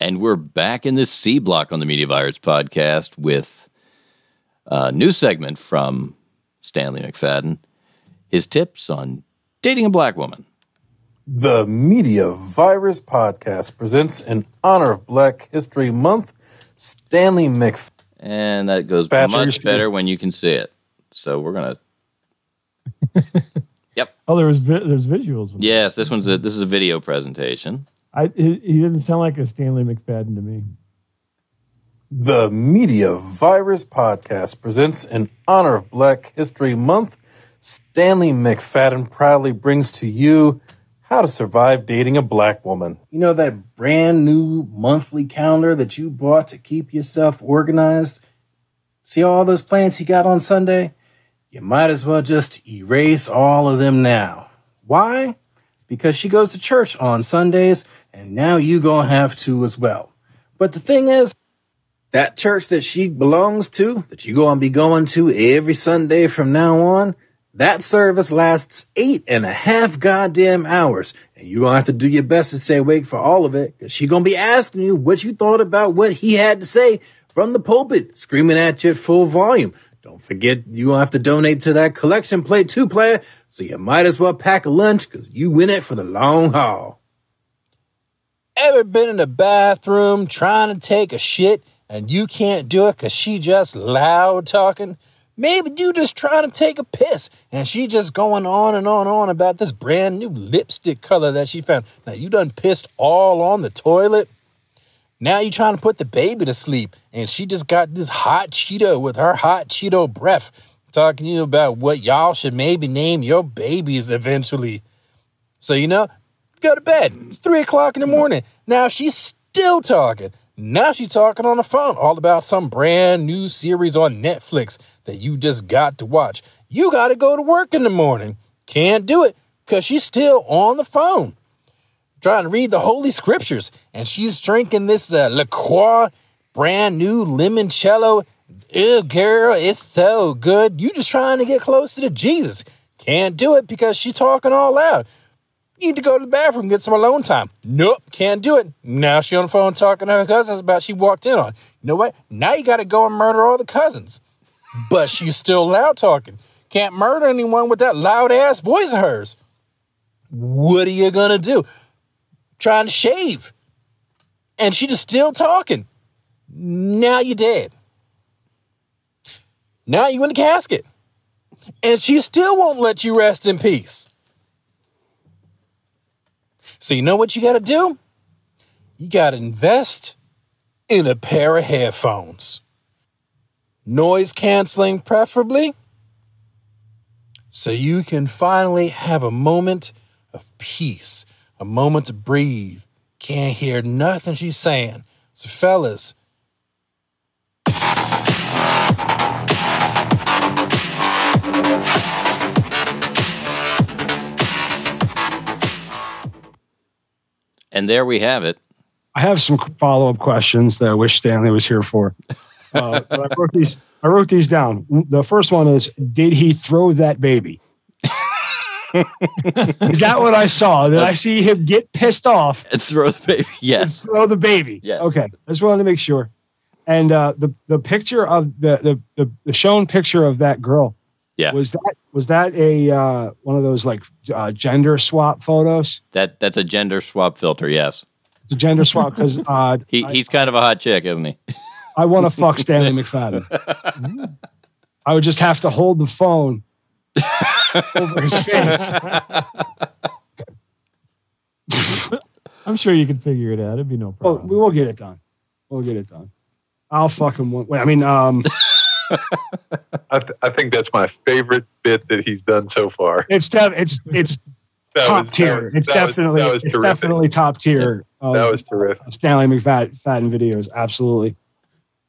And we're back in this C block on the Media Virus podcast with a new segment from Stanley McFadden his tips on dating a black woman. The Media Virus podcast presents in honor of Black History Month Stanley McFadden. And that goes Patrick, much better when you can see it. So we're going to. Yep. Oh, there was vi- there's visuals. Yes, this one's a this is a video presentation. I he, he didn't sound like a Stanley McFadden to me. The Media Virus podcast presents in honor of Black History Month. Stanley McFadden proudly brings to you how to survive dating a black woman. You know that brand new monthly calendar that you bought to keep yourself organized? See all those plans you got on Sunday? You might as well just erase all of them now. Why? Because she goes to church on Sundays, and now you gonna have to as well. But the thing is, that church that she belongs to, that you gonna be going to every Sunday from now on, that service lasts eight and a half goddamn hours, and you're gonna have to do your best to stay awake for all of it, because she gonna be asking you what you thought about what he had to say from the pulpit, screaming at you at full volume. Don't forget, you gonna have to donate to that collection plate too, player. So you might as well pack a lunch, because you win it for the long haul. Ever been in the bathroom trying to take a shit and you can't do it because she just loud talking? Maybe you just trying to take a piss and she just going on and on and on about this brand new lipstick color that she found. Now you done pissed all on the toilet. Now you trying to put the baby to sleep and she just got this hot Cheeto with her hot Cheeto breath talking to you about what y'all should maybe name your babies eventually. So you know, go to bed. It's three o'clock in the morning. Now she's still talking. Now she's talking on the phone all about some brand new series on Netflix that you just got to watch. You got to go to work in the morning. Can't do it because she's still on the phone trying to read the Holy Scriptures. And she's drinking this uh, LaCroix brand new limoncello. Ew, girl, it's so good. You just trying to get closer to Jesus. Can't do it because she's talking all loud. You need to go to the bathroom, get some alone time. Nope, can't do it. Now she on the phone talking to her cousins about she walked in on. You know what? Now you got to go and murder all the cousins. But she's still loud talking. Can't murder anyone with that loud ass voice of hers. What are you gonna do? Trying to shave. And she just still talking. Now you're dead. Now you in the casket. And she still won't let you rest in peace. So you know what you gotta do? You gotta invest in a pair of headphones. Noise canceling, preferably. So you can finally have a moment of peace, a moment to breathe. Can't hear nothing she's saying. So, fellas, And there we have it. I have some follow up questions that I wish Stanley was here for. Uh, I wrote these. I wrote these down. The first one is: Did he throw that baby? is that what I saw? Did I see him get pissed off And throw the baby. Yes. throw the baby? Yes. Okay, I just wanted to make sure. And uh, the the picture of the the, the shown picture of that girl. Yeah. Was that was that a uh, one of those like uh, gender swap photos? That that's a gender swap filter. Yes. It's a gender swap because uh, He I- he's kind of a hot chick, isn't he? I want to fuck Stanley McFadden. I would just have to hold the phone over his face. I'm sure you can figure it out. It'd be no Well, problem. we will get it done. We'll get it done. I'll fuck him. One, wait, I mean, um, I, th- I think that's my favorite bit that he's done so far. it's def- it's it's That top was, tier. That was, it's that was- definitely that was it's terrific. definitely top tier. of that was terrific Stanley McFadden videos. Absolutely.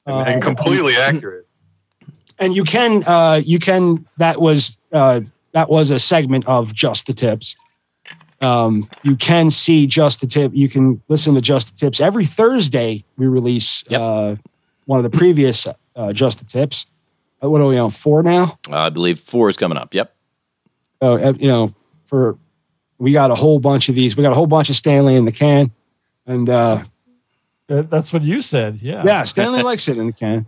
and, Uh, and completely accurate. and you can uh you can that was uh that was a segment of just the tips um you can see just the tip you can listen to just the tips every thursday we release Yep. uh one of the previous uh just the tips Uh, what are we on four now Uh, I believe four is coming up. Yep. uh, uh, you know for we got a whole bunch of these we got a whole bunch of stanley in the can and uh Uh, That's what you said. Yeah. Yeah, Stanley likes it in the can.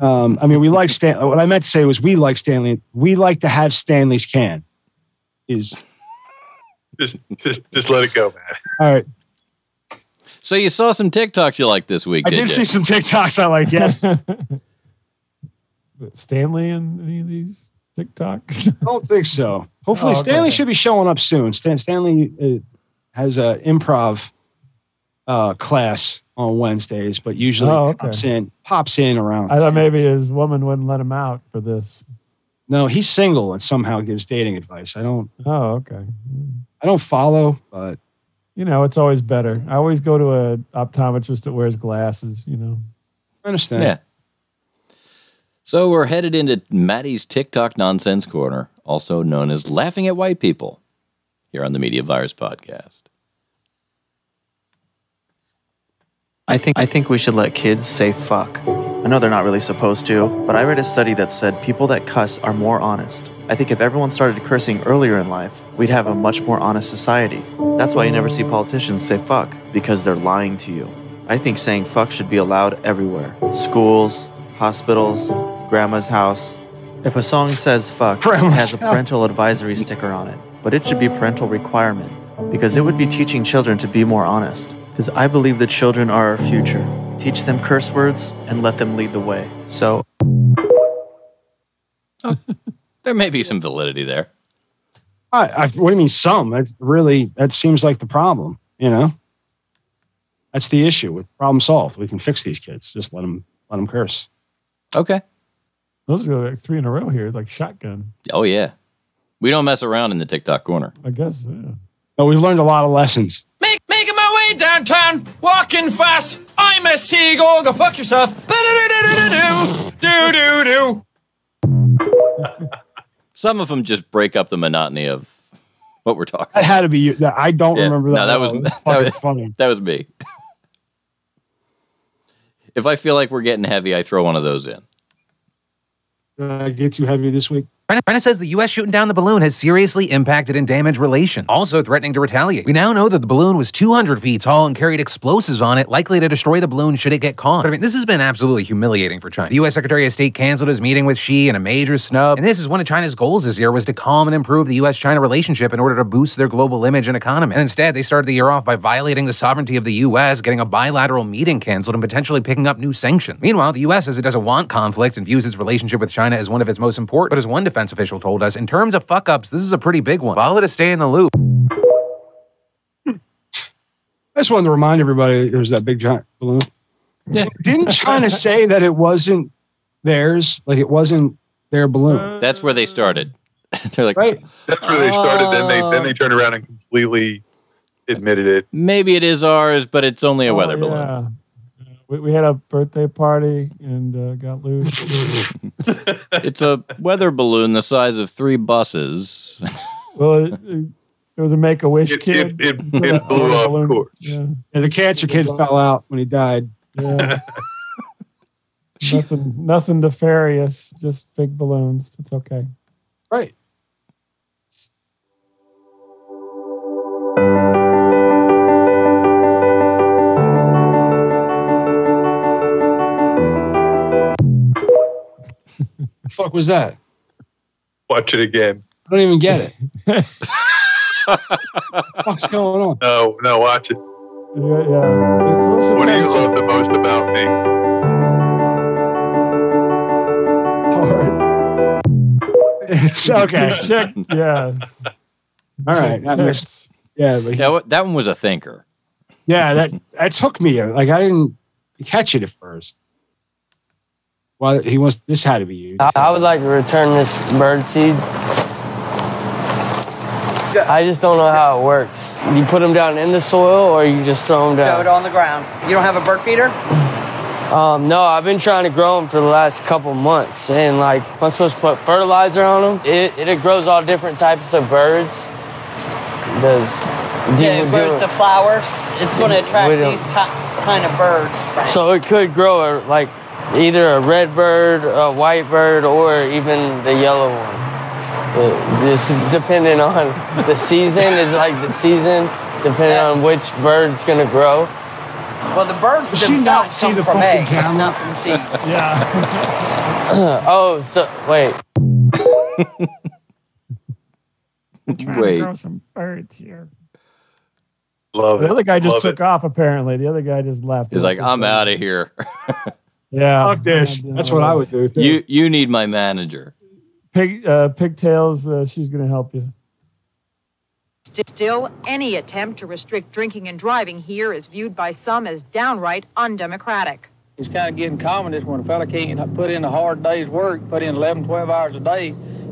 Um, I mean, we like Stan. What I meant to say was we like Stanley. We like to have Stanley's can. Is Just, just, just let it go, man. all right. So you saw some TikToks you liked this week, I did did you? see some TikToks I like. Yes, I Stanley and any of these TikToks. I don't think so. Hopefully, Oh, okay. Stanley should be showing up soon. Stan, Stanley uh, has a improv uh, class on Wednesdays, but usually Oh, okay. pops in pops in around. I thought maybe his woman wouldn't let him out for this. no, he's single and somehow gives dating advice. I don't. Oh, okay. I don't follow, but You know, it's always better. I always go to a optometrist that wears glasses. You know. I understand. Yeah. So we're headed into Matty's TikTok nonsense corner, also known as laughing at white people, here on the Media Virus Podcast. I think I think we should let kids say fuck. I know they're not really supposed to, but I read a study that said people that cuss are more honest. I think if everyone started cursing earlier in life, we'd have a much more honest society. That's why you never see politicians say fuck, because they're lying to you. I think saying fuck should be allowed everywhere. Schools, hospitals, grandma's house. If a song says fuck, it has a house. parental advisory sticker on it, but it should be parental requirement because it would be teaching children to be more honest. Because I believe that children are our future. Teach them curse words and let them lead the way. So, oh, There may be some validity there. I, I, what do you mean some? That really that seems like the problem. You know, that's the issue. With problem solved, we can fix these kids. Just let them let them curse. Okay. Those are like three in a row here, like shotgun. Oh, yeah. We don't mess around in the TikTok corner. I guess. Yeah. But we've learned a lot of lessons. Make, making my way downtown, walking fast. I'm a seagull. Go fuck yourself. Do do do do. Some of them just break up the monotony of what we're talking That about. had to be you. I don't Yeah. remember that. No, that was- that was- funny. That was me. if I feel like we're getting heavy, I throw one of those in. Did I get too heavy this week? Brenna, says the U.S. shooting down the balloon has seriously impacted and damaged relations, also threatening to retaliate. We now know that the balloon was 200 feet tall and carried explosives on it, likely to destroy the balloon should it get caught. But I mean, this has been absolutely humiliating for China. The U.S. Secretary of State canceled his meeting with Xi in a major snub, and this is one of China's goals this year was to calm and improve the U.S.-China relationship in order to boost their global image and economy. And instead, they started the year off by violating the sovereignty of the U.S., getting a bilateral meeting canceled, and potentially picking up new sanctions. Meanwhile, the U.S. says it doesn't want conflict and views its relationship with China as one of its most important. But as one defense official told us, in terms of fuck ups, this is a pretty big one. Follow to stay in the loop. I just wanted to remind everybody there's that big giant balloon. Yeah. Didn't China say that it wasn't theirs? Like it wasn't their balloon, That's where they started. They're like, right? That's where they started. Then they then they oh. turned around and completely admitted it. maybe it is ours, but it's only a oh, weather Oh, balloon. Yeah. We, we had a birthday party and uh, got loose. It's a weather balloon the size of three buses. well, it, it, it was a Make a Wish It, kid. it, it, Put it blew a up, balloon- of course. Yeah, And the cancer kid fell out when he died. yeah. nothing, nothing nefarious. Just big balloons. It's okay. Right. The fuck was that? Watch it again. I don't even get it. What's going on? No, no, watch it. Yeah, yeah. What do you love the most about me? All right. It's okay. Check. Yeah. All right. I missed. Yeah, but Yeah, that one was a thinker. yeah, that that took me. Like I didn't catch it at first. Well, he wants this had to be you. I, I would like to return this bird seed. I just don't know how it works. You put them down in the soil, or you just throw them down? Throw it on the ground. You don't have a bird feeder? Um, no, I've been trying to grow them for the last couple months, and like I'm supposed to put fertilizer on them. It, it, grows all different types of birds. Does do Yeah, you- it do grows the flowers. It's going to attract these ti- kind of birds. So it could grow a, like either a red bird, a white bird, or even the yellow one. This depending on the season is like the season, depending on which bird's gonna grow. Well, the birds Did you not themselves come the from eggs, camera? not from seeds. Yeah. oh, so wait. Wait. Grow some birds here. Love The it. The other guy just Love took it. off. Apparently, the other guy just left. He's like, I'm out of here. Yeah, Fuck this. That's what I would do. Too. you you need my manager. Pig, uh, pigtails. Uh, she's gonna help you. Still, any attempt to restrict drinking and driving here is viewed by some as downright undemocratic. It's kind of getting common this when a fella can't put in a hard day's work, put in 11, 12 hours a day,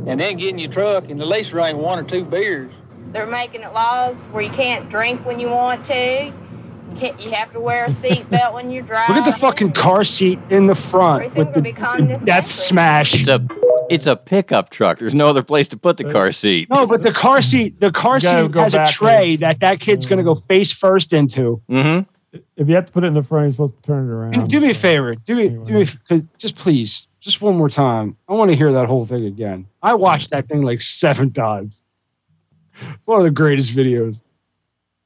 and then get in your truck and at least drink one or two beers. They're making it laws where you can't drink when you want to. You can't. You have to wear a seatbelt when you're driving. Look at the fucking car seat in the front Pretty soon with the, gonna be communist the death country. smash. It's a it's a pickup truck. There's no other place to put the car seat. No, but the car seat, the car seat go has a tray that that kid's going to go face first into. Mm-hmm. If you have to put it in the front, you're supposed to turn it around. do me a favor. Do me, do me, 'cause- just please, just one more time. I want to hear that whole thing again. I watched that thing like seven times. One of the greatest videos.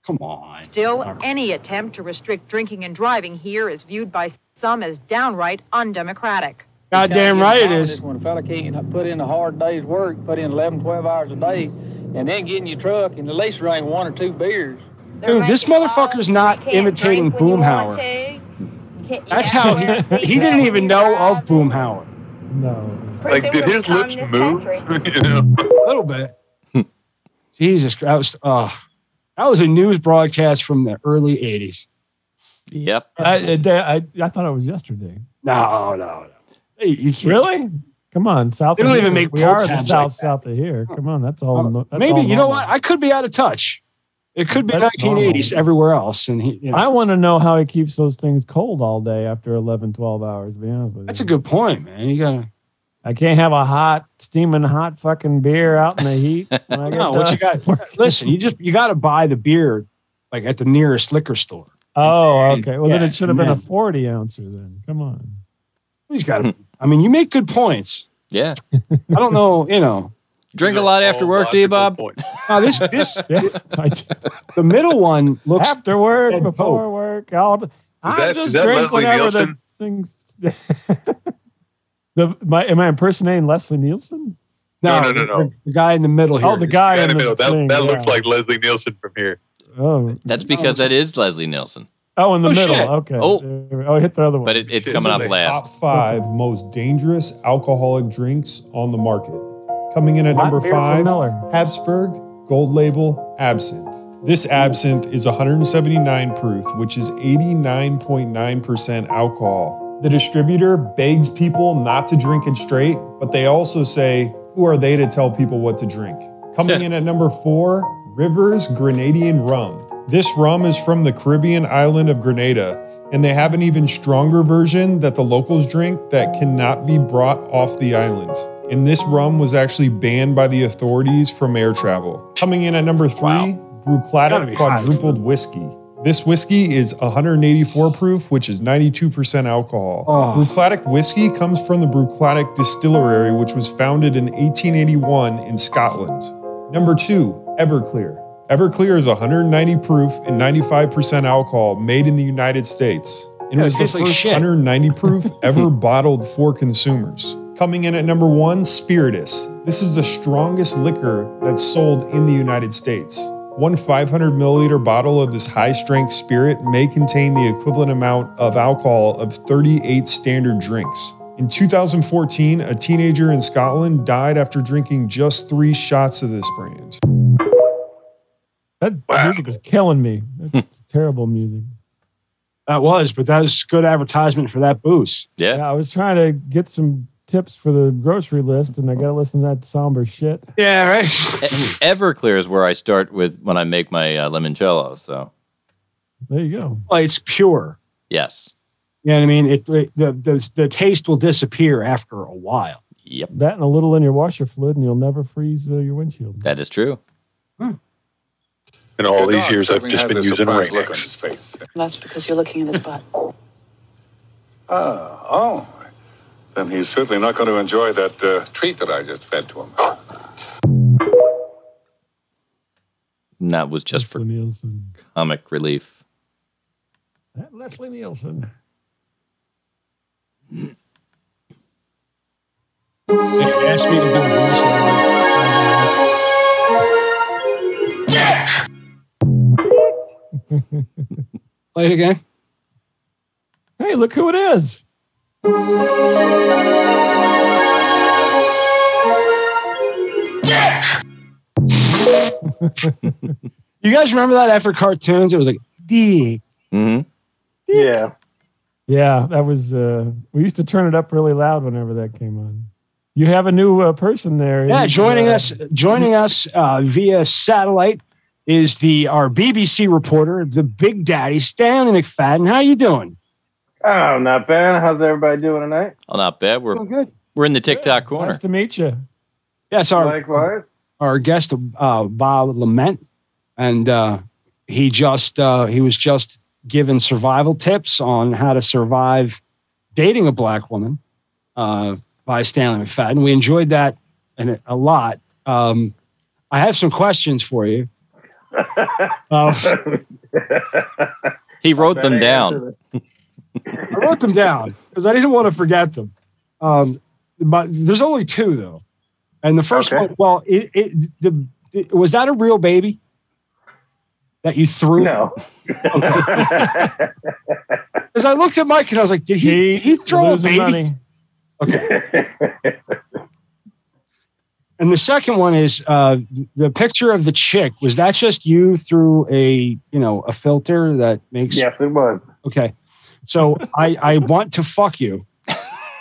Come on. Still, any attempt to restrict drinking and driving here is viewed by some as downright undemocratic. Goddamn right getting it common is. this When a fella can't put in a hard day's work, put in 11, 12 hours a day, and then get in your truck and at least drink one or two beers. Dude, this motherfucker's not imitating Boomhauer. That's how he, he didn't even know of Boomhauer. No. Like, did his lips move? you know? A little bit. Jesus Christ. That was, uh, that was a news broadcast from the early 80s. Yep. I, uh, I, I, I thought it was yesterday. No, no, no. Hey, you can't- Really? Come on, south. They don't here. even make We are the south, like south of here. Come on, that's all. Um, no- that's Maybe, all you know what? I could be out of touch. It could be That's 1980s everywhere else. And he, you know, I want to know how he keeps those things cold all day after 11, 12 hours. To be honest with you, that's a good point, man. You gotta. I can't have a hot, steaming hot fucking beer out in the heat. When I get No, what you got? Listen, you just you got to buy the beer like at the nearest liquor store. Oh, okay. Well, then it should have been a 40 ouncer then. Come on. He's got. I mean, you make good points. Yeah. I don't know. You know. Drink a lot after work, do you, Bob? No, this this Yeah, the middle one looks After work, before Pope. work, I'll, I that- just is drink Leslie whenever Nielsen? the things. the my am I impersonating Leslie Nielsen? No, no, no, no. The, the guy in the middle here. Oh, the guy Yeah, in in the the middle. That, thing, that looks like Leslie Nielsen from here. Oh, That's because that is Leslie Nielsen. oh, in the Oh, middle. shit. Okay. Oh. oh, hit the other one. But it, it's coming is up last. Top five most dangerous alcoholic drinks on the market. Coming in at Hot number five, Hapsburg Gold Label Absinthe. This absinthe is 179 proof, which is 89.9% alcohol. The distributor begs people not to drink it straight, but they also say, who are they to tell people what to drink? Coming in at number four, Rivers Grenadian Rum. This rum is from the Caribbean island of Grenada, and they have an even stronger version that the locals drink that cannot be brought off the island. And this rum was actually banned by the authorities from air travel. Coming in at number three, Gotta Bruichladdich be high. quadrupled whiskey. This whiskey is 184 proof, which is 92% alcohol. Ah. Oh. Bruichladdich whiskey comes from the Bruichladdich Distillery, which was founded in 1881 in Scotland. Number two, Everclear. Everclear is 190 proof and 95% alcohol made in the United States. It Yeah, it was the tastes like first 190 proof ever bottled for consumers. Coming in at number one, Spirytus. This is the strongest liquor that's sold in the United States. One 500 milliliter bottle of this high strength spirit may contain the equivalent amount of alcohol of 38 standard drinks. In 2014, a teenager in Scotland died after drinking just three shots of this brand. that music was killing me. That's hmm. terrible music. That was, but that was good advertisement for that booze. Yeah. Yeah, I was trying to get some tips for the grocery list, and I got to listen to that somber shit. Yeah, right. Everclear is where I start with when I make my uh, limoncello. So There you go. Well, it's pure. yes, You know what I mean? It, it the, the the taste will disappear after a while. yep, That and a little in your washer fluid, and you'll never freeze uh, your windshield. that is true. In all Your these years, I've just has been a using surprised look on Rain-X. his face. That's because you're looking at his butt. Ah, oh. Then he's certainly not going to enjoy that uh, treat that I just fed to him. And that was just for Leslie Nielsen. comic relief. That Leslie Nielsen. They asked me to do a voiceover. Play it again. Hey, look who it is. You guys remember that after cartoons? It was like D. Mm-hmm. Yeah. Yeah, that was. Uh, we used to turn it up really loud whenever that came on. You have a new uh, person there. Yeah, He's, joining uh, us, joining us uh, via satellite is the our BBC reporter, the Big Daddy Stanley McFadden. How you doing? Oh, not bad. How's everybody doing tonight? Oh, not bad. We're good. We're in the TikTok corner. Nice to meet you. Yes, our Likewise. our guest uh, Bob Lament, and uh, he just uh, he was just given survival tips on how to survive dating a black woman uh, by Stanley McFadden. We enjoyed that and a lot. Um, I have some questions for you. Uh, He wrote them down. I wrote them down because I didn't want to forget them. Um, but there's only two though, and the first Okay. one. Well, it, it, the, it was that a real baby that you threw? No. Because I looked at Mike and I was like, did he did he throw a baby? money. Okay. And the second one is uh, the picture of the chick. Was that just you through a you know a filter that makes? yes, it was. Okay. So I I want to fuck you,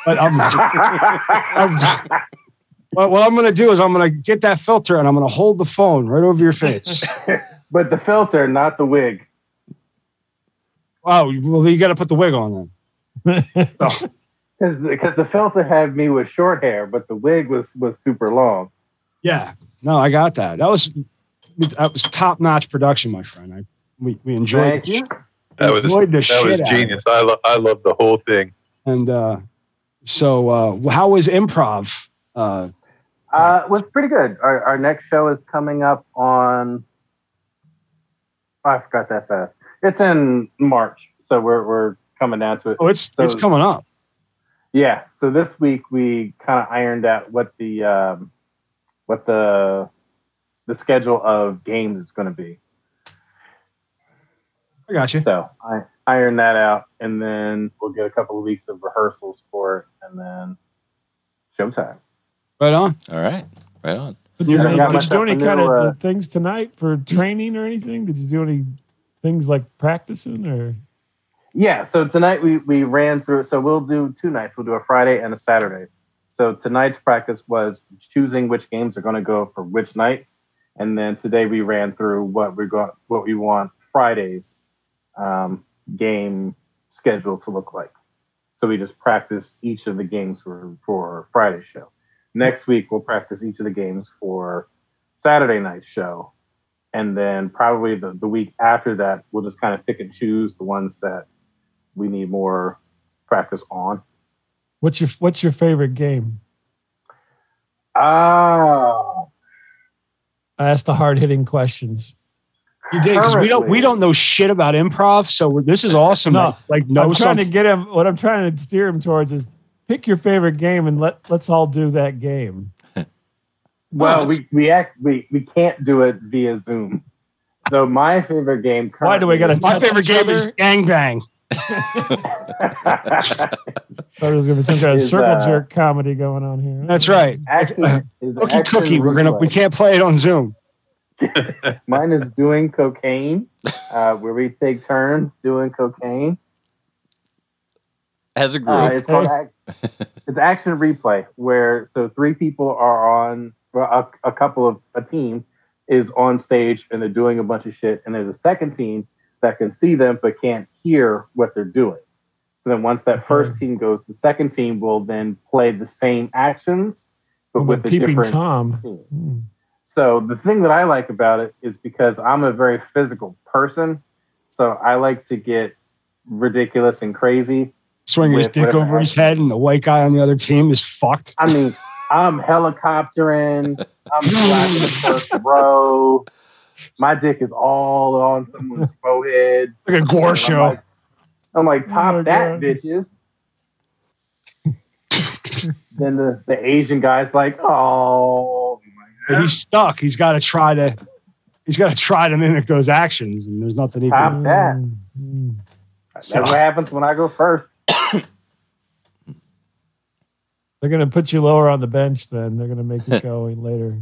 but I'm. I'm what, what I'm going to do is I'm going to get that filter and I'm going to hold the phone right over your face. but the filter, not the wig. Oh, well, you got to put the wig on then. Oh, Because because the filter had me with short hair, but the wig was was super long. yeah. No, I got that. That was that was top notch production, my friend. I we, we enjoyed Thank you. That was the that shit was out of it. genius. I love I love the whole thing. And uh, so, uh, how was improv? Uh, Uh, it was pretty good. Our, our next show is coming up on. Oh, I forgot that fast. It's in March, so we're we're coming down to it. oh, it's So- it's coming up. Yeah. So this week we kind of ironed out what the um, what the the schedule of games is going to be. I got you. So I iron that out, and then we'll get a couple of weeks of rehearsals for it, and then showtime. Right on. All right. Right on. Did you, did you do any a new, kind of uh, things tonight for training or anything? Did you do any things like practicing or? Yeah, so tonight we we ran through. So we'll do two nights. We'll do a Friday and a Saturday. So tonight's practice was choosing which games are going to go for which nights, and then today we ran through what we're going, what we want Friday's um, game schedule to look like. So we just practice each of the games for for Friday's show. Next week we'll practice each of the games for Saturday night's show, and then probably the, the week after that we'll just kind of pick and choose the ones that we need more practice on. What's your What's your favorite game? Ah, I ask the hard hitting questions. You did because we don't we don't know shit about improv. So we're- this is awesome. No, that, like know I'm trying to get him. What I'm trying to steer him towards is pick your favorite game and let let's all do that game. well, we we act we we can't do it via Zoom. So my favorite game. Why do we gotta currently- My favorite each game is other? Gangbang. Thought there was going to be some kind of Is, circle uh, jerk comedy going on here. That's right. Action, is Cookie action cookie. We're gonna we can't play it on Zoom. Mine is doing cocaine, uh, where we take turns doing cocaine. As a group. Uh, it's called ac- it's action replay, where so three people are on well, a, a couple of a team is on stage and they're doing a bunch of shit, and there's a second team that can see them but can't hear what they're doing. So then once that first team goes, the second team will then play the same actions but Well, with the a different Tom. scene. So the thing that I like about it is because I'm a very physical person, so I like to get ridiculous and crazy. Swing his dick whatever over his head, and the white guy on the other team is fucked. I mean, I'm helicoptering. I'm slapping the first row. My dick is all on someone's forehead. Like a gore And I'm show. like- I'm like, oh top my that, God. bitches. then the, the Asian guy's like, oh, But he's stuck. He's got to try to. He's got to try to mimic those actions, and there's nothing he top can. that. Mm. That's what happens when I go first. They're gonna put you lower on the bench. Then they're gonna make you go later.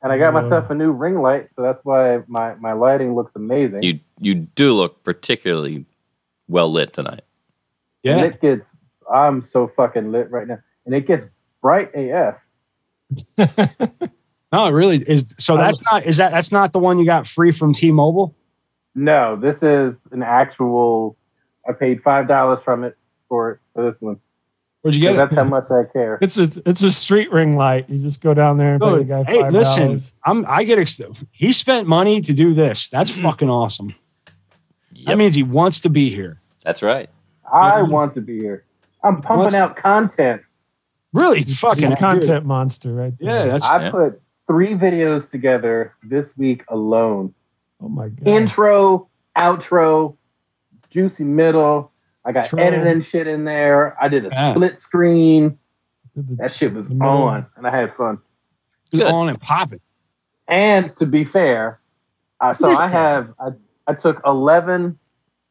And I got myself a new ring light, so that's why my, my lighting looks amazing. You you do look particularly well lit tonight. And it gets, I'm so fucking lit right now. And it gets bright AF. No, it really is. So that's not. Is that that's not the one you got free from T-Mobile? No, this is an actual, I paid $5 from it for it, for this one. Where'd you get it? That's how much I care. It's a it's a street ring light. You just go down there and pay the guy hey, listen. I'm I get ex- he spent money to do this. That's mm-hmm. fucking awesome. That means he wants to be here. That's right. I mm-hmm. want to be here. I'm pumping out content. Really, He's fucking a content monster, right? There. Yeah, that's I put three videos together this week alone. Oh my god. Intro, outro, juicy middle. I got Intro. editing shit in there. I did a Yeah. split screen. That shit was on, and I had fun. Good. on and popping. And to be fair, uh, so I have I, I took 11,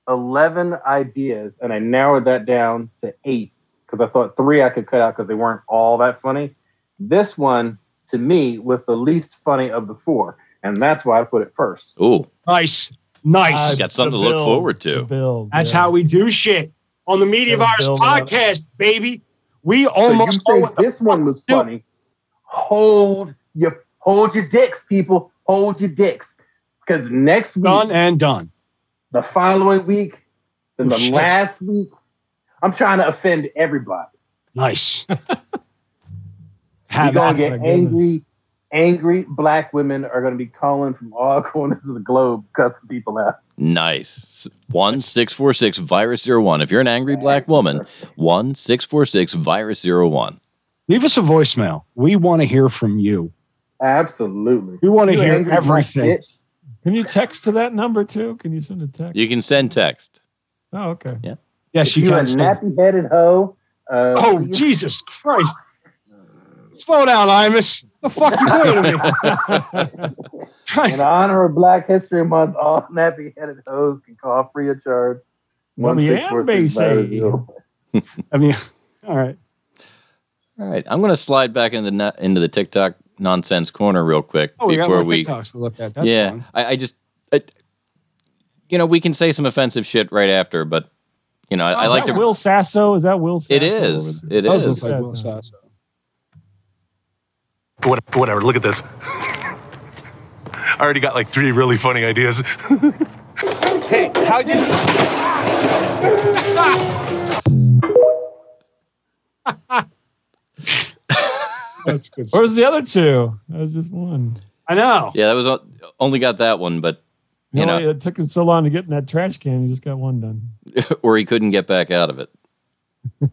11 ideas and I narrowed that down to eight because I thought three I could cut out because they weren't all that funny. This one to me was the least funny of the four, and that's why I put it first. Ooh, Nice, nice. got something to look forward to. Build. That's how we do shit on the Media Virus build up. podcast, baby. We So almost you know think this one was funny? Hold your hold your dicks, people. Hold your dicks, because next week, done and done. the following week, then Oh, the shit. last week, I'm trying to offend everybody. Nice. You're gonna get angry. Angry black women are gonna be calling from all corners of the globe, cussing people out. Nice. One six four six virus zero one. If you're an angry black woman, one six four six virus zero one. Leave us a voicemail. We want to hear from you. Absolutely. We want to hear angry everything. Can you text to that number too? Can you send a text? You can send text. Oh, okay. Yeah. Yes, If you you a can. send- nappy headed hoe. Uh, Oh, please- Jesus Christ. Slow down, Imus. The fuck you doing to me? In honor of Black History Month, all nappy headed hoes can call free of charge. Well, One the six four six Ambassador. virus zero. I mean, all right. All right. I'm going to slide back into the na- into the TikTok nonsense corner real quick Oh, we got before more we. TikToks to look at. That's yeah, fun. I, I just, I, you know, we can say some offensive shit right after, but you know, I, oh, I like to. Will Sasso. Is that Will Sasso? it is. It Does is. look like Will Sasso. What, whatever. Look at this. I already got like three really funny ideas. hey, how'd you? That's good. Where's the other two? That was just one. I know. Yeah, that was only got that one, but you You know, know, it took him so long to get in that trash can. He just got one done. or he couldn't get back out of it.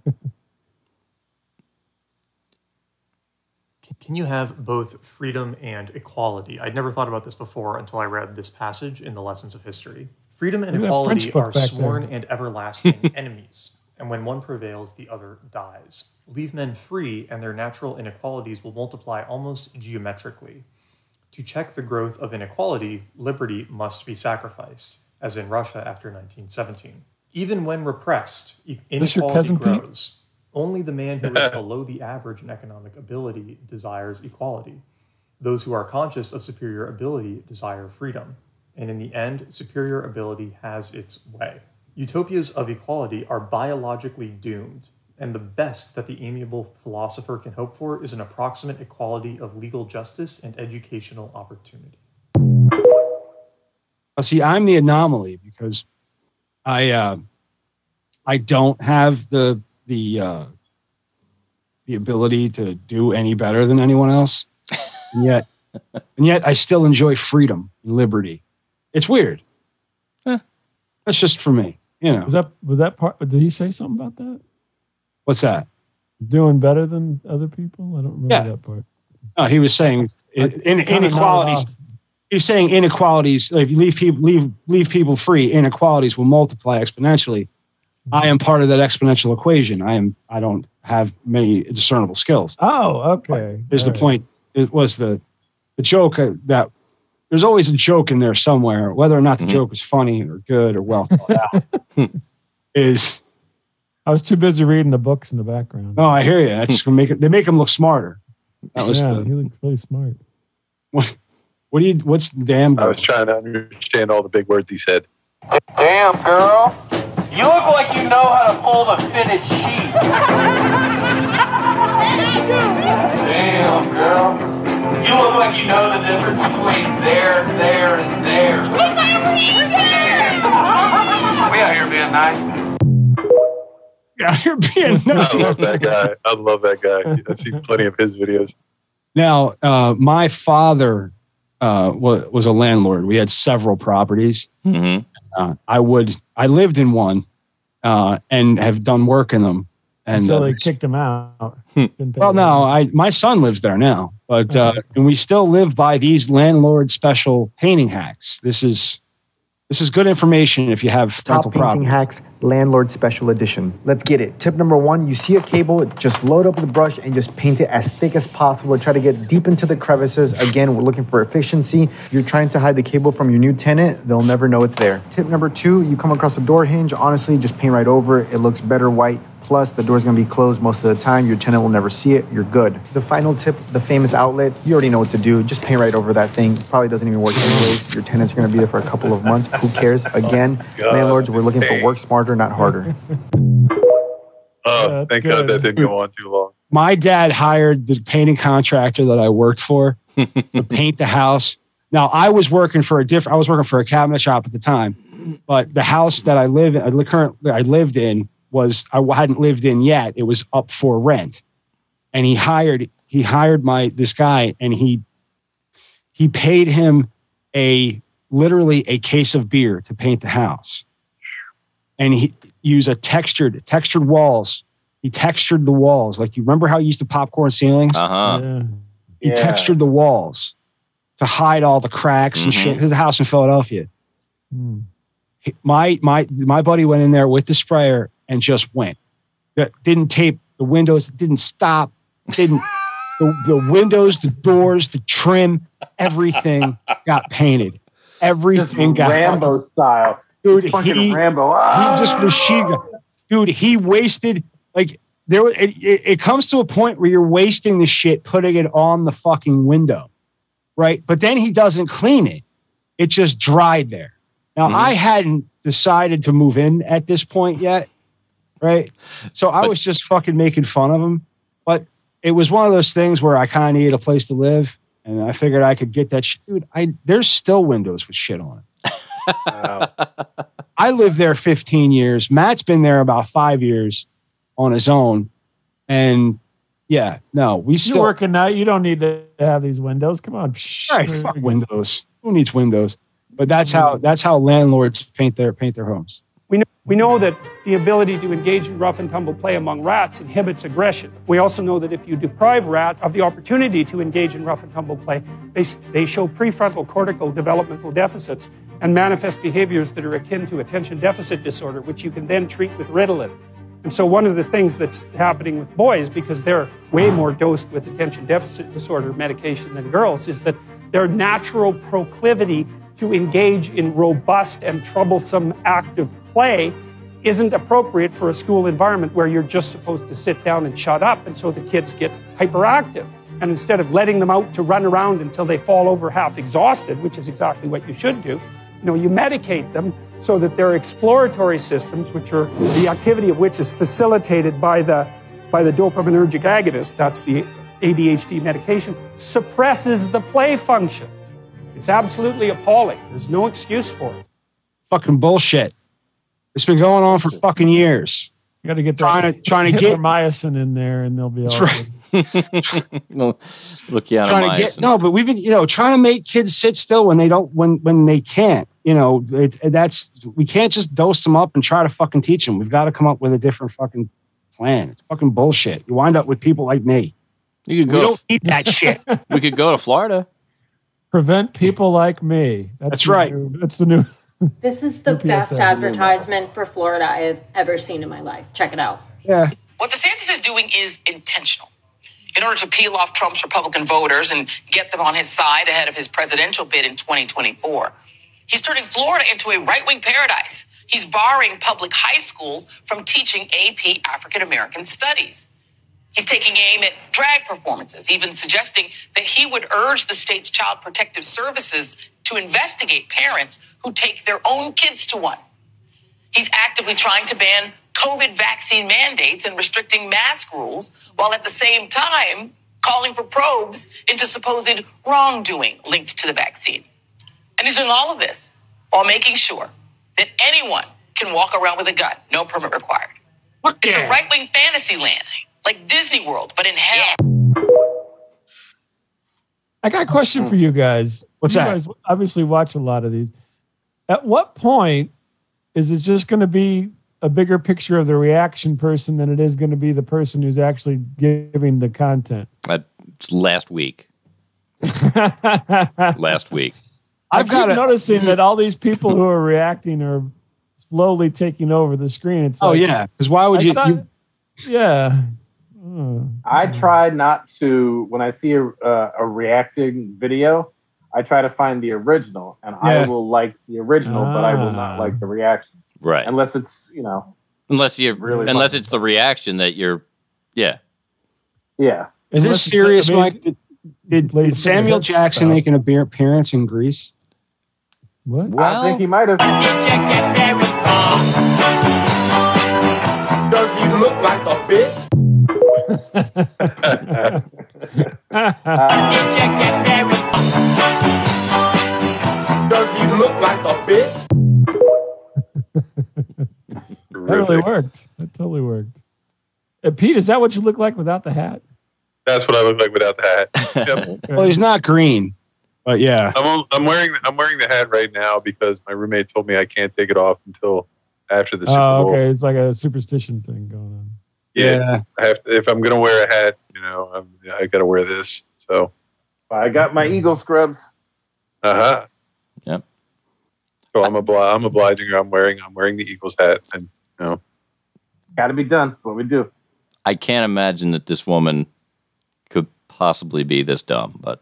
Can you have both freedom and equality? I'd never thought about this before until I read this passage in the Lessons of History. Freedom and Look at that French equality are sworn there. and everlasting enemies, and when one prevails, the other dies. Leave men free, and their natural inequalities will multiply almost geometrically. To check the growth of inequality, liberty must be sacrificed, as in Russia after 1917. Even when repressed, inequality cousin Pete? grows. Only the man who is below the average in economic ability desires equality. Those who are conscious of superior ability desire freedom. And in the end, superior ability has its way. Utopias of equality are biologically doomed, and the best that the amiable philosopher can hope for is an approximate equality of legal justice and educational opportunity. Well, see, I'm the anomaly because I uh, I don't have the the uh, the ability to do any better than anyone else, and yet and yet I still enjoy freedom and liberty. It's weird. That's just for me, you know. Was that was that part? Did he say something about that? What's that? Doing better than other people? I don't remember Yeah. that part. No, he was saying in, in, inequalities he's saying inequalities. If you leave people leave leave people free, inequalities will multiply exponentially. I am part of that exponential equation. I am. I don't have many discernible skills. Oh, okay. Is the All right. point? It was the the joke uh, that there's always a joke in there somewhere, whether or not the joke is funny or good or well thought out. is I was too busy reading the books in the background. no, I hear you. That's gonna make it. They make him look smarter. That was yeah, the he looks really smart. what. What do you? What's the damn? I was trying to understand all the big words he said. Damn, girl. You look like you know how to fold a fitted sheet. Damn, girl. You look like you know the difference between there, there, and there. We out here being nice. Out here being nice. I love that guy. I love that guy. I've seen plenty of his videos. Now, uh, my father uh, was, was a landlord. We had several properties. Mm-hmm. Uh, I would, I lived in one uh, and have done work in them. And Until uh, they kicked him out. Didn't well, no, I my son lives there now, but uh, and we still live by these landlord special painting hacks. This is this is good information if you have Top rental Painting property. Hacks Landlord Special Edition. Let's get it. Tip number one you see a cable, just load up the brush and just paint it as thick as possible. Try to get deep into the crevices. Again, we're looking for efficiency. You're trying to hide the cable from your new tenant, they'll never know it's there. Tip number two you come across a door hinge. Honestly, just paint right over it. It looks better white. Plus, the door's gonna be closed most of the time. Your tenant will never see it. You're good. The final tip the famous outlet. You already know what to do. Just paint right over that thing. Probably doesn't even work anyways. Your tenants are gonna be there for a couple of months. Who cares? Oh, Again, God. landlords, we're looking for work smarter, not harder. Oh, thank God that didn't go on too long. my dad hired the painting contractor that I worked for to paint the house. Now I was working for a different. I was working for a cabinet shop at the time, but the house that I live in, I li- currently I lived in was I hadn't lived in yet. It was up for rent, and he hired he hired my this guy, and he he paid him a literally a case of beer to paint the house, and he used a textured textured walls. He textured the walls. Like you remember how you used to popcorn ceilings? Uh huh. Yeah. He Yeah. textured the walls to hide all the cracks and shit. Mhm. There's a house in Philadelphia. He- My my my buddy went in there with the sprayer and just went. That didn't tape the windows. Didn't stop. Didn't the, the windows, the doors, the trim, everything got painted. Everything got Rambo style. Dude, fucking he- Rambo. Ah! he just machine gun. Dude, he wasted like there. was- It, it, it comes to a point where you're wasting the shit putting it on the fucking window, right? But then he doesn't clean it. It just dried there. Now I hadn't decided to move in at this point yet, right? So I was just fucking making fun of him. But it was one of those things where I kind of needed a place to live, and I figured I could get that shit. Dude, I there's still windows with shit on it. I lived there 15 years. Matt's been there about five years on his own. And yeah, no, we You're still working now. You don't need to have these windows. Come on. Right, fuck windows. Who needs windows? But that's mm-hmm. how that's how landlords paint their paint their homes. We know, we know that the ability to engage in rough and tumble play among rats inhibits aggression. We also know that if you deprive rats of the opportunity to engage in rough and tumble play, they, they show prefrontal cortical developmental deficits and manifest behaviors that are akin to attention deficit disorder, which you can then treat with Ritalin. And so, one of the things that's happening with boys, because they're way more dosed with attention deficit disorder medication than girls, is that their natural proclivity to engage in robust and troublesome active play isn't appropriate for a school environment where you're just supposed to sit down and shut up. And so the kids get hyperactive. And instead of letting them out to run around until they fall over half exhausted, which is exactly what you should do, you know, you medicate them so that their exploratory systems, which are the activity of which is facilitated by the by the dopaminergic agonist, that's the ADHD medication, suppresses the play function. It's absolutely appalling. There's no excuse for it. Fucking bullshit. It's been going on for fucking years. You got to get trying to trying to get myosin in there, and they'll be all That's right. no, look, yeah, trying to get no, but we've been you know trying to make kids sit still when they don't when when they can't. You know, it, that's we can't just dose them up and try to fucking teach them. We've got to come up with a different fucking plan. It's fucking bullshit. You wind up with people like me. You could We go. don't need that shit. we could go to Florida. Prevent people like me. That's the right. new- that's the new. This is the UPS best advertisement for Florida I have ever seen in my life. Check it out. Yeah. What DeSantis is doing is intentional. In order to peel off Trump's Republican voters and get them on his side ahead of his presidential bid in 2024, he's turning Florida into a right wing paradise. He's barring public high schools from teaching AP African American studies. He's taking aim at drag performances, even suggesting that he would urge the state's child protective services to investigate parents who take their own kids to one. He's actively trying to ban COVID vaccine mandates and restricting mask rules, while at the same time calling for probes into supposed wrongdoing linked to the vaccine. And he's doing all of this while making sure that anyone can walk around with a gun, no permit required. it's a right wing fantasy land, like Disney World, but in hell. I got a question for you guys. What's you that? guys obviously watch a lot of these. At what point is it just going to be a bigger picture of the reaction person than it is going to be the person who's actually giving the content? Uh, it's last week. last week. I've got noticing that all these people who are reacting are slowly taking over the screen. It's Oh, like- yeah, 'cause why would I you- thought- you- yeah. Hmm. I try not to when I see a, uh, a reacting video. I try to find the original, and I will like the original, but I will not Ah. like the reaction Right. unless it's you know Unless you Really unless funny. it's the reaction that you're yeah. yeah. Is this Unless it's- serious, I mean- Mike? Did, did, did Samuel Jackson gentlemen. make an appearance in Greece? What? I think he might have. Does he look like a bitch? Does he look like a bitch? That really worked. That totally worked. Uh, Pete, is that what you look like without the hat? That's what I look like without the hat. Yep. Well, he's not green, but yeah. I'm I'm wearing I'm wearing the hat right now because my roommate told me I can't take it off until after the Super Oh, Bowl. okay. It's like a superstition thing going on. Yeah, I have to, if I'm gonna wear a hat, you know, I'm, I got to wear this. So, I got my eagle scrubs. uh huh. Yep. So I'm obli- I'm obliging her. I'm wearing I'm wearing the Eagles hat, and you know, Got to be done. That's what we do. I can't imagine that this woman could possibly be this dumb, but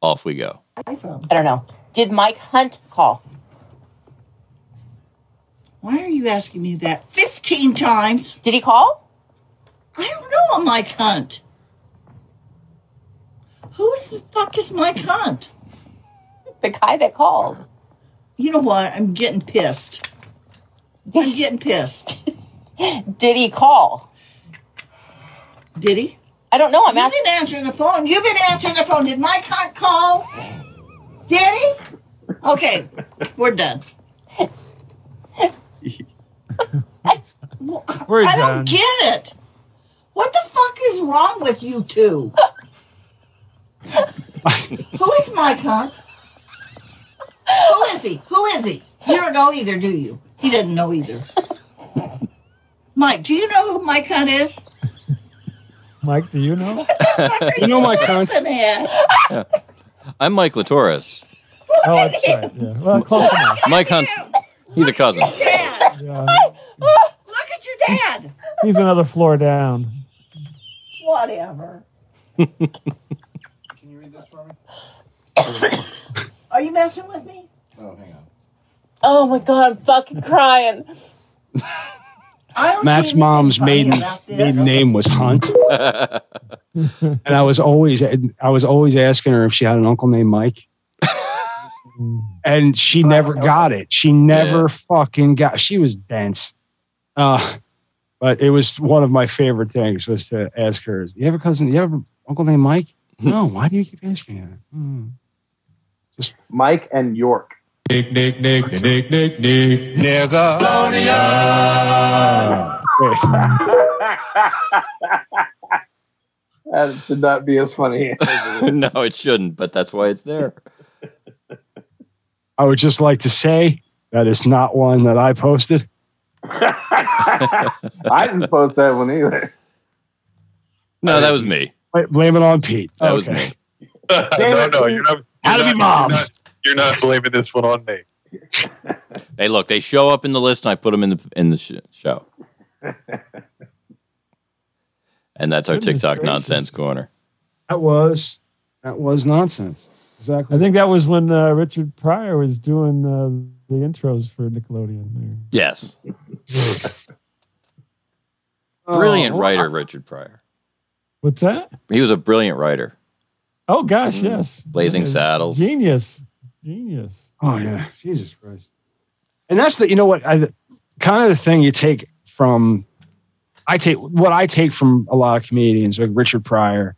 off we go. I don't know. Did Mike Hunt call? Why are you asking me that 15 times? Did he call? I don't know a Mike Hunt. Who the fuck is Mike Hunt? The guy that called. You know what? I'm getting pissed. I'm getting pissed. Did he call? Did he? I don't know. I'm You've asking. been answering the phone. You've been answering the phone. Did Mike Hunt call? Did he? Okay, we're done. We're I done. don't get it. What the fuck is wrong with you two? Who is Mike Hunt? Who is he? Who is he? You don't know either, do you? He doesn't know either. Mike, do you know who Mike Hunt is? Mike, do you know? You know Mike Hunt? Laughing at? Yeah. I'm Mike Latoris. Oh, that's right. Yeah. Well, close enough. Mike Hunt's he's a cousin. Dad. Yeah. Uh, look at your dad. He's another floor down. Whatever. Can you read this for me? Are you messing with me? Oh, hang on. Oh my god, I'm fucking crying. Matt's mom's maiden, funny about this. maiden name was Hunt, and I was always I was always asking her if she had an uncle named Mike, and she never got it. She never fucking got. She was dense, uh, but it was one of my favorite things was to ask her, "You have a cousin? You have an uncle named Mike?" no. Why do you keep asking that? Hmm. Just Mike and York. Nick, Nick, Nick, Nick, Nick, Nick, nigga. that should not be as funny. no, it shouldn't, but that's why it's there. I would just like to say that is not one that I posted. I didn't post that one either. No, that was me. Wait, blame it on Pete. That was me. no, no, you're not Had to be You're not, you're not blaming this one on me. Hey, look, they show up in the list, and I put them in the in the sh- show. And that's our Goodness TikTok gracious. nonsense corner. That was that was nonsense. Exactly. I think that was when uh, Richard Pryor was doing uh, the intros for Nickelodeon. There. Yes, Oh, brilliant writer, Richard Pryor. What's that? He was a brilliant writer. Oh gosh, yes. Blazing Yeah. Saddles. Genius. Genius. Oh yeah, Jesus Christ. And that's the you know what I kind of the thing you take from I take what I take from a lot of comedians like Richard Pryor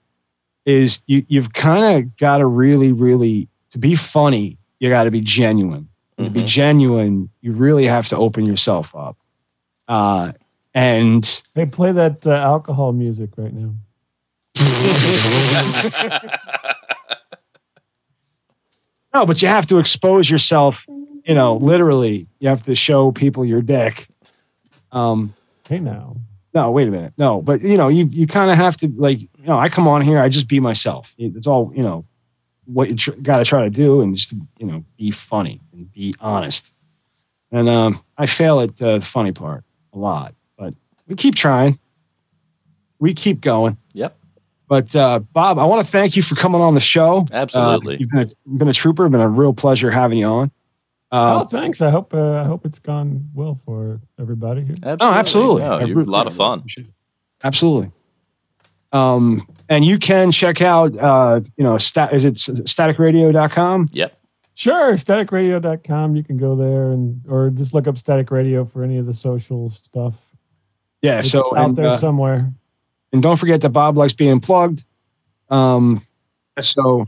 is you you've kind of got to really really to be funny you got to be genuine. And To be genuine, you really have to open yourself up. Uh, and Hey, play that uh, alcohol music right now. No, but you have to expose yourself, you know, literally. You have to show people your dick. Um, hey now. No, wait a minute. No, but you know, you you kind of have to like, you know, I come on here, I just be myself. It's all, you know, what you tr- got to try to do and just, you know, be funny and be honest. And um, I fail at uh, the funny part a lot, but we keep trying. We keep going. Yep. But uh, Bob, I want to thank you for coming on the show. Absolutely. Uh, you've been a, been a trooper. Been a real pleasure having you on. Uh, oh, thanks. I hope uh, I hope it's gone well for everybody here. Oh, absolutely. No, you're a lot of fun. Absolutely. Um, and you can check out, uh, you know, stat, is it staticradio.com? Yep. Sure, staticradio.com. You can go there and or just look up Static Radio for any of the social stuff. Yeah. It's so out and, there uh, somewhere. And don't forget that Bob likes being plugged. Um, so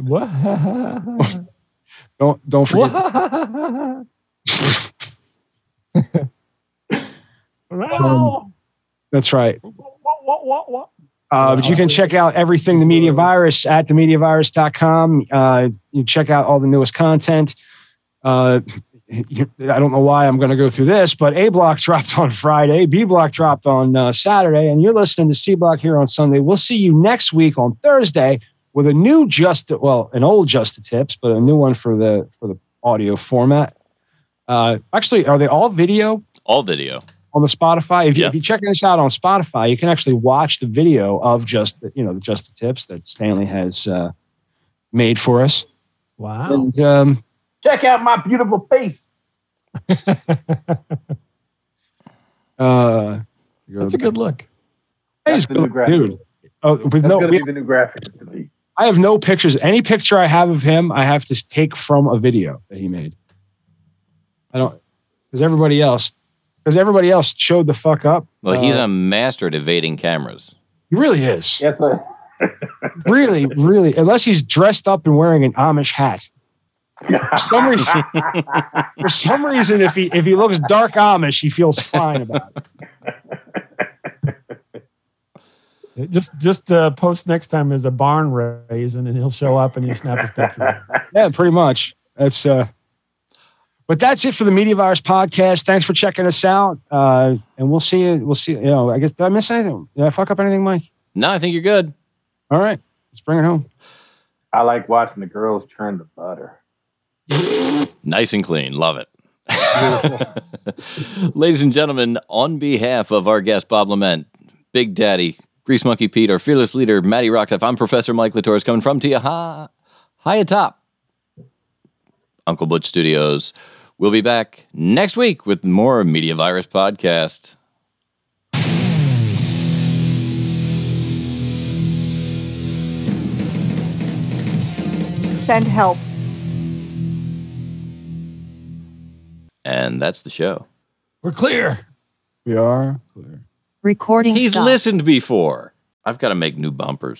What? don't don't forget. Um, that's right. Uh, but you can check out everything the media virus at themediavirus.com. Uh, you check out all the newest content. Uh, I don't know why I'm going to go through this, but A Block dropped on Friday, B Block dropped on uh, Saturday, and you're listening to C Block here on Sunday. We'll see you next week on Thursday with a new just well, an old just the tips, but a new one for the for the audio format. Uh, actually, are they all video? All video. on the Spotify. If, you, if you're checking this out on Spotify, you can actually watch the video of just the, you know the just the tips that Stanley has uh, made for us. Wow! And um, Check out my beautiful face. uh, That's a good look. He's That's the new good, dude. Oh, with That's no, gonna we- be the new graphics to me. I have no pictures. Any picture I have of him, I have to take from a video that he made. I don't because everybody else because everybody else showed the fuck up. Well, he's Uh, a master at evading cameras. he really is. Yes, sir. really, really, unless he's dressed up and wearing an Amish hat. For some reason, for some reason, if he if he looks dark Amish, he feels fine about it. Just just uh, post next time as a barn raise, and then he'll show up and he'll snap his picture. Yeah, pretty much. That's uh but that's it for the Media Virus podcast. Thanks for checking us out. Uh and we'll see you. We'll see. You know, I guess did I miss anything? Did I fuck up anything, Mike? No, I think you're good. All right. Let's bring it home. I like watching the girls churn the butter. Nice and clean. Love it. Ladies and gentlemen, on behalf of our guest Bob Lament, Big Daddy, Grease Monkey Pete, our fearless leader, Matty Rocktuff, I'm Professor Mike Latoris coming from to you high, high atop Uncle Butch Studios. We'll be back next week with more Media Virus Podcast. Send help. And that's the show. We're clear. We are clear. Recording He's stopped. listened before. I've got to make new bumpers.